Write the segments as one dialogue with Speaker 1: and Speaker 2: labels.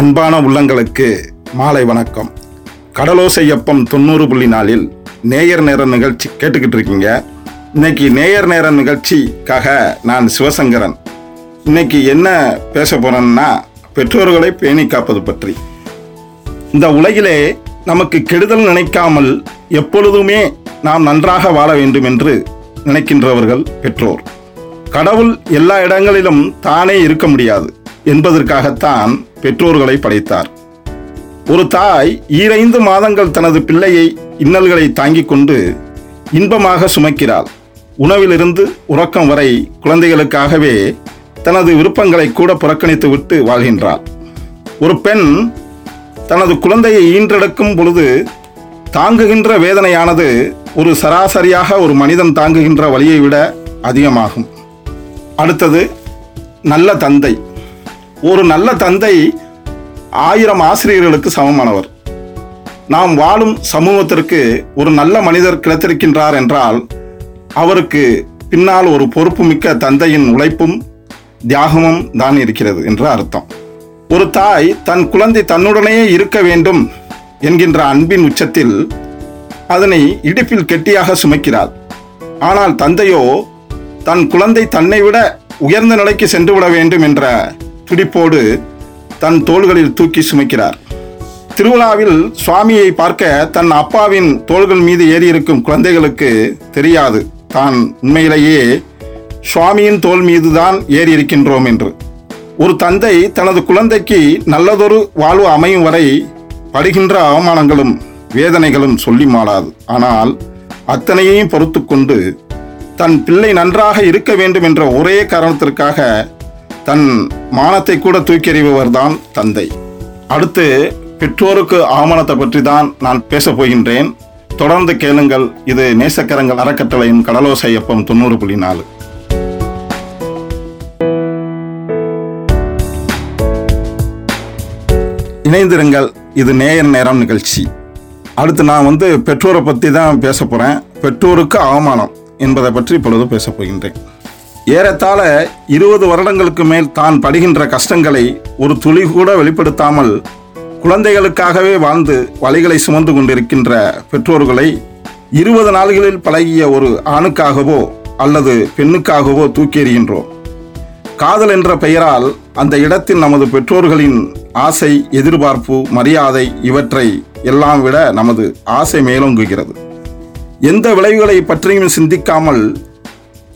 Speaker 1: அன்பான உள்ளங்களுக்கு மாலை வணக்கம். கடலோசையப்பம் தொண்ணூறு புள்ளி நாளில் நேயர் நேர நிகழ்ச்சி கேட்டுக்கிட்டு இருக்கீங்க. இன்னைக்கு நேயர் நேர நிகழ்ச்சிக்காக நான் சிவசங்கரன். இன்னைக்கு என்ன பேச போறேன்னா பெற்றோர்களை பேணி காப்பது பற்றி. இந்த உலகிலே நமக்கு கெடுதல் நினைக்காமல் எப்பொழுதுமே நாம் நன்றாக வாழ வேண்டும் என்று நினைக்கின்றவர்கள் பெற்றோர். கடவுள் எல்லா இடங்களிலும் தானே இருக்க முடியாது என்பதற்காகத்தான் பெற்றோர்களை படைத்தார். ஒரு தாய் ஈரைந்து மாதங்கள் தனது பிள்ளையை இன்னல்களை தாங்கிக் கொண்டு இன்பமாக சுமக்கிறாள். உணவிலிருந்து உறக்கம் வரை குழந்தைகளுக்காகவே தனது விருப்பங்களை கூட புறக்கணித்து விட்டு வாழ்கின்றாள். ஒரு பெண் தனது குழந்தையை ஈன்றெடுக்கும் பொழுது தாங்குகின்ற வேதனையானது ஒரு சராசரியாக ஒரு மனிதன் தாங்குகின்ற வழியை விட அதிகமாகும். அடுத்தது நல்ல தந்தை. ஒரு நல்ல தந்தை ஆயிரம் ஆசிரியர்களுக்கு சமமானவர். நாம் வாழும் சமூகத்திற்கு ஒரு நல்ல மனிதர் கிடைத்திருக்கின்றார் என்றால் அவருக்கு பின்னால் ஒரு பொறுப்புமிக்க தந்தையின் உழைப்பும் தியாகமும் தான் இருக்கிறது என்று அர்த்தம். ஒரு தாய் தன் குழந்தை தன்னுடனேயே இருக்க வேண்டும் என்கின்ற அன்பின் உச்சத்தில் அதனை இடுப்பில் கெட்டியாக சுமைக்கிறார் ஆனால் தந்தையோ தன் குழந்தை தன்னை விட உயர்ந்த நிலைக்கு சென்று விட வேண்டும் என்ற பிடிப்போடு தன் தோள்களில் தூக்கி சுமைக்கிறார். திருவிழாவில் சுவாமியை பார்க்க தன் அப்பாவின் தோள்கள் மீது ஏறியிருக்கும் குழந்தைகளுக்கு தெரியாது. தான் உண்மையிலேயே சுவாமியின் தோள் மீதுதான் ஏறி இருக்கின்றோம் என்று. ஒரு தந்தை தனது குழந்தைக்கு நல்லதொரு வாழ்வு அமையும் வரை படுகின்ற அவமானங்களும் வேதனைகளும் சொல்லி மாளாது ஆனால் அத்தனையையும் பொறுத்து கொண்டு தன் பிள்ளை நன்றாக இருக்க வேண்டும் என்ற ஒரே காரணத்திற்காக தன் மானத்தை கூட தூக்கி தான் தந்தை. அடுத்து பெற்றோருக்கு அவமானத்தை பற்றி தான் நான் பேசப் போகின்றேன். தொடர்ந்து கேளுங்கள் இது நேசக்கரங்கள் அறக்கட்டளையின் கடலோசையப்பம் தொண்ணூறு புள்ளி நாலு. இணைந்திருங்கள் இது நேயர் நேரம் நிகழ்ச்சி. அடுத்து நான் வந்து பெற்றோரை பற்றி தான் பேச போகிறேன் பெற்றோருக்கு அவமானம் என்பதை பற்றி இப்பொழுது பேசப் போகின்றேன். ஏறத்தாழ இருபது வருடங்களுக்கு மேல் தான் படுகின்ற கஷ்டங்களை ஒரு துளி கூட வெளிப்படுத்தாமல் குழந்தைகளுக்காகவே வாழ்ந்து வழிகளை சுமந்து கொண்டிருக்கின்ற பெற்றோர்களை இருபது நாள்களில் பழகிய ஒரு ஆணுக்காகவோ அல்லது பெண்ணுக்காகவோ தூக்கி எறிகின்றோம் காதல் என்ற பெயரால் அந்த இடத்தில் நமது பெற்றோர்களின் ஆசை எதிர்பார்ப்பு மரியாதை இவற்றை எல்லாம் விட நமது ஆசை மேலோங்குகிறது. எந்த விளைவுகளை பற்றியும் சிந்திக்காமல்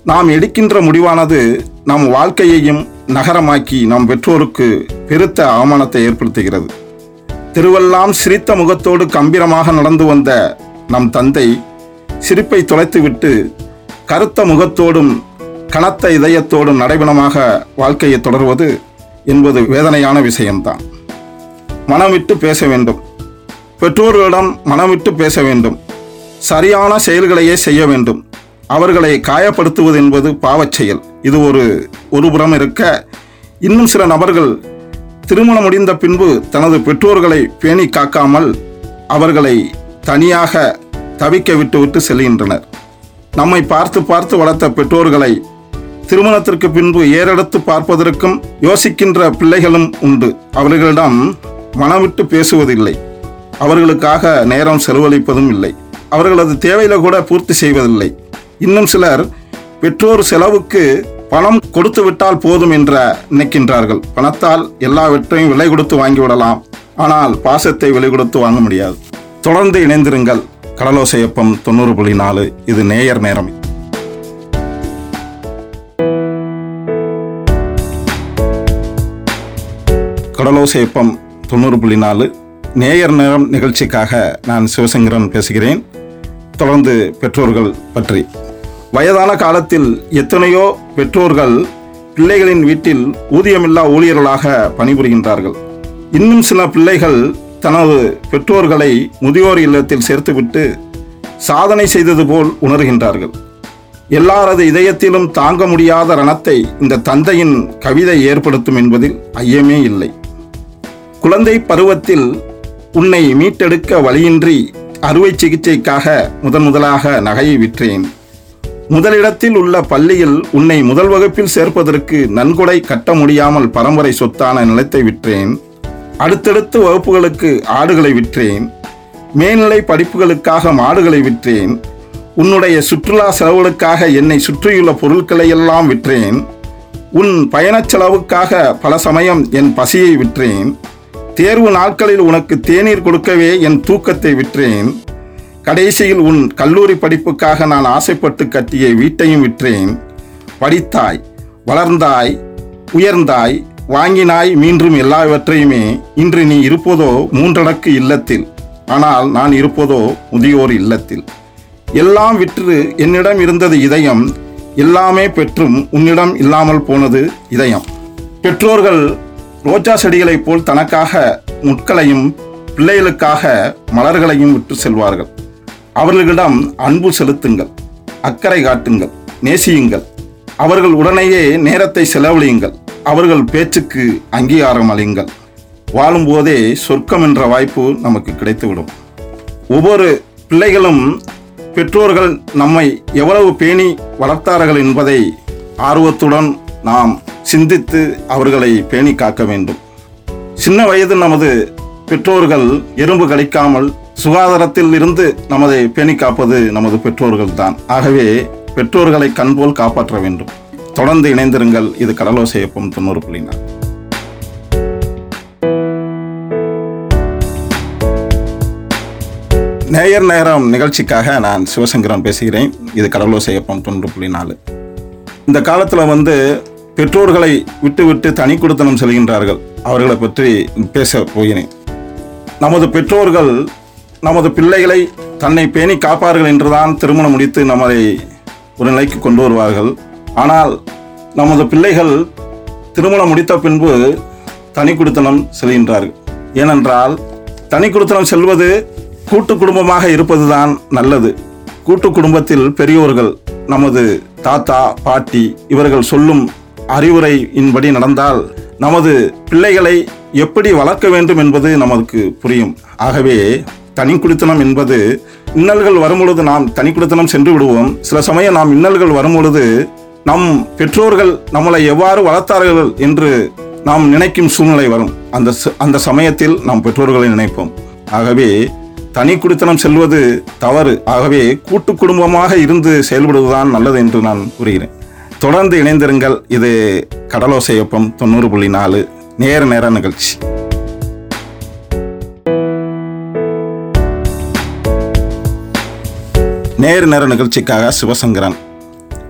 Speaker 1: நாம் எடுக்கின்ற முடிவானது நம் வாழ்க்கையையும் நகரமாக்கி நம் பெற்றோருக்கு பெருத்த அவமானத்தை ஏற்படுத்துகிறது. திருவெல்லாம் சிரித்த முகத்தோடு கம்பீரமாக நடந்து வந்த நம் தந்தை சிரிப்பை தொலைத்துவிட்டு கருத்த முகத்தோடும் கனத்த இதயத்தோடும் நடைபெணமாக வாழ்க்கையை தொடர்வது என்பது வேதனையான விஷயம்தான். மனமிட்டு பேச வேண்டும். பெற்றோர்களிடம் மனம் விட்டு பேச வேண்டும். சரியான செயல்களையே செய்ய வேண்டும். அவர்களை காயப்படுத்துவது என்பது பாவச் செயல் இது ஒரு ஒரு புறம் இருக்க இன்னும் சில நபர்கள் திருமணம் முடிந்த பின்பு தனது பெற்றோர்களை பேணி காக்காமல் அவர்களை தனியாக தவிக்க விட்டுவிட்டு செல்கின்றனர். நம்மை பார்த்து பார்த்து வளர்த்த பெற்றோர்களை திருமணத்திற்கு பின்பு ஏறெடுத்து பார்ப்பதற்கும் யோசிக்கின்ற பிள்ளைகளும் உண்டு. அவர்களிடம் மனவிட்டு பேசுவதில்லை. அவர்களுக்காக நேரம் செலவழிப்பதும் இல்லை. அவர்களது தேவையில கூட பூர்த்தி செய்வதில்லை. இன்னும் சிலர் பெற்றோர் செலவுக்கு பணம் கொடுத்து விட்டால் போதும் என்ற நினைக்கின்றார்கள். பணத்தால் எல்லாவற்றையும் விலை கொடுத்து வாங்கிவிடலாம் ஆனால் பாசத்தை விலை கொடுத்து வாங்க முடியாது. தொடர்ந்து இணைந்திருங்கள். கடலோசையப்பம் தொண்ணூறு புள்ளி நாலு. இது நேயர் நேரம். கடலோசையப்பம் தொண்ணூறு புள்ளி நாலு. நேயர் நேரம் நிகழ்ச்சிக்காக நான் சிவசங்கரன் பேசுகிறேன். தொடர்ந்து பெற்றோர்கள் பற்றி. வயதான காலத்தில் எத்தனையோ பெற்றோர்கள் பிள்ளைகளின் வீட்டில் ஊதியமில்லா ஊழியர்களாக பணிபுரிகின்றார்கள். இன்னும் சில பிள்ளைகள் தனது பெற்றோர்களை முதியோர் இல்லத்தில் சேர்த்துவிட்டு சாதனை செய்தது போல் உணர்கின்றார்கள். எல்லாரது இதயத்திலும் தாங்க முடியாத ரணத்தை இந்த தந்தையின் கவிதை ஏற்படுத்தும் என்பதில் ஐயமே இல்லை. குழந்தை பருவத்தில் உன்னை மீட்டெடுக்க வழியின்றி அறுவை சிகிச்சைக்காக முதன் முதலாக நகையை விற்றேன். முதலிடத்தில் உள்ள பள்ளியில் உன்னை முதல் வகுப்பில் சேர்ப்பதற்கு நன்கொடை கட்ட முடியாமல் பரம்பரை சொத்தான நிலத்தை விற்றேன். அடுத்தடுத்து வகுப்புகளுக்கு ஆடுகளை விற்றேன். மேல்நிலை படிப்புகளுக்காக மாடுகளை விற்றேன். உன்னுடைய சுற்றுலா செலவுகளுக்காக என்னை சுற்றியுள்ள பொருட்களை எல்லாம் விற்றேன். உன் பயணச் செலவுக்காக பல சமயம் என் பசியை விற்றேன். தேர்வு நாட்களில் உனக்கு தேநீர் கொடுக்கவே என் தூக்கத்தை விற்றேன். கடைசியில் உன் கல்லூரி படிப்புக்காக நான் ஆசைப்பட்டு கட்டிய வீட்டையும் விற்றேன். படித்தாய் வளர்ந்தாய் உயர்ந்தாய் வாங்கினாய் மீண்டும் எல்லாவற்றையுமே இன்று நீ இருப்பதோ மூன்றடக்கு இல்லத்தில். ஆனால் நான் இருப்பதோ முதியோர் இல்லத்தில். எல்லாம் விற்று என்னிடம் இருந்தது இதயம் எல்லாமே பெற்றும் உன்னிடம் இல்லாமல் போனது இதயம். பெற்றோர்கள் ரோஜா செடிகளைப் போல் தனக்காக முட்களையும் பிள்ளைகளுக்காக மலர்களையும் விட்டு செல்வார்கள். அவர்களிடம் அன்பு செலுத்துங்கள் அக்கறை காட்டுங்கள் நேசியுங்கள். அவர்கள் உடனேயே நேரத்தை செலவழியுங்கள் அவர்கள் பேச்சுக்கு அங்கீகாரம் அளியுங்கள். வாழும்போதே சொர்க்கம் என்ற வாய்ப்பு நமக்கு கிடைத்துவிடும். ஒவ்வொரு பிள்ளைகளும் பெற்றோர்கள் நம்மை எவ்வளவு பேணி வளர்த்தார்கள் என்பதை ஆர்வத்துடன் நாம் சிந்தித்து அவர்களை பேணி காக்க வேண்டும். சின்ன வயது நமது பெற்றோர்கள் எறும்பு கழிக்காமல் சுகாதாரத்தில் இருந்து நமதை பேணி காப்பது நமது பெற்றோர்கள் தான் ஆகவே பெற்றோர்களை கண்போல் காப்பாற்ற வேண்டும். தொடர்ந்து இணைந்திருங்கள். இது கடலோசையப்பம் தொண்ணூறு புள்ளி நாள் நேயர் நேரம் நிகழ்ச்சிக்காக நான் சிவசங்கரன் பேசுகிறேன். இது கடலோசையப்பம் தொண்ணூறு புள்ளி நாலு இந்த காலத்தில் வந்து பெற்றோர்களை விட்டுவிட்டு தனி கொடுத்தனம் செல்கின்றார்கள். அவர்களை பற்றி பேச போகிறேன். நமது பெற்றோர்கள் நமது பிள்ளைகளை தன்னை பேணி காப்பார்கள் என்றுதான் திருமணம் முடித்து நம்மை ஒரு நிலைக்கு கொண்டு வருவார்கள். ஆனால் நமது பிள்ளைகள் திருமணம் முடித்த பின்பு தனி குடித்தனம் செல்கின்றார்கள். ஏனென்றால் தனி குடித்தனம் செல்வது கூட்டு குடும்பமாக இருப்பதுதான் நல்லது. கூட்டு குடும்பத்தில் பெரியோர்கள் நமது தாத்தா பாட்டி இவர்கள் சொல்லும் அறிவுரையின்படி நடந்தால் நமது பிள்ளைகளை எப்படி வளர்க்க வேண்டும் என்பது நமக்கு புரியும். ஆகவே தனிக்குடித்தனம் என்பது இன்னல்கள் வரும்பொழுது நாம் தனிக்குடித்தனம் சென்று விடுவோம். சில சமயம் நாம் இன்னல்கள் வரும்பொழுது நம் பெற்றோர்கள் நம்மளை எவ்வாறு வளர்த்தார்கள் என்று நாம் நினைக்கும் சூழ்நிலை வரும். அந்த ச- அந்த சமயத்தில் நாம் பெற்றோர்களை நினைப்போம். ஆகவே தனி குடித்தனம் செல்வது தவறு. ஆகவே கூட்டு குடும்பமாக இருந்து செயல்படுவதுதான் நல்லது என்று நான் கூறுகிறேன். தொடர்ந்து இணைந்திருங்கள். இது கடலோசையப்பம் தொண்ணூறு புள்ளி நாலு. நேர நேர நிகழ்ச்சி. நேர் நேர நிகழ்ச்சிக்காக சிவசங்கரன்.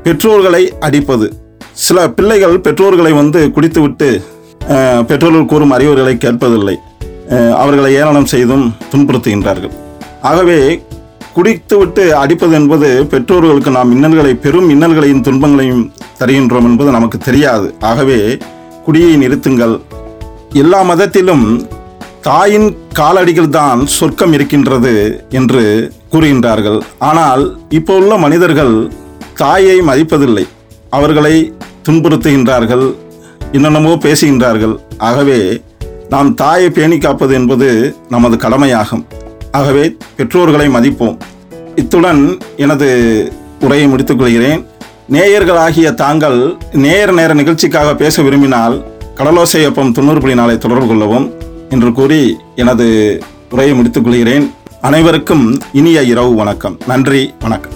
Speaker 1: பெற்றோர்களை அடிப்பது. சில பிள்ளைகள் பெற்றோர்களை வந்து குடித்துவிட்டு அஹ், பெற்றோர்கள் கூறும் அறிவுரைகளை கேட்பதில்லை. அஹ், அவர்களை ஏளனம் செய்தும் துன்புறுத்துகின்றார்கள். ஆகவே குடித்துவிட்டு அடிப்பது என்பது பெற்றோர்களுக்கு நாம் இன்னல்களை பெரும் இன்னல்களையும் துன்பங்களையும் தருகின்றோம் என்பது நமக்கு தெரியாது. ஆகவே குடியை நிறுத்துங்கள். எல்லா மதத்திலும் தாயின் காலடிகள் தான் சொர்க்கம் இருக்கின்றது என்று கூறுகின்றார்கள். ஆனால் இப்போ உள்ள மனிதர்கள் தாயை மதிப்பதில்லை. அவர்களை துன்புறுத்துகின்றார்கள் என்னென்னமோ பேசுகின்றார்கள். ஆகவே நாம் தாயை பேணி காப்பது என்பது நமது கடமையாகும். ஆகவே பெற்றோர்களை மதிப்போம். இத்துடன் எனது உரையை முடித்துக் கொள்கிறேன். நேயர்களாகிய தாங்கள் நேயர் நேர நிகழ்ச்சிக்காக பேச விரும்பினால் கடலோசையப்பம் தொண்ணூறு புள்ளி நாளை தொடர்பு கொள்ளவும் என்று கூறி எனது உரையை முடித்துக் கொள்கிறேன். அனைவருக்கும் இனிய இரவு வணக்கம். நன்றி வணக்கம்.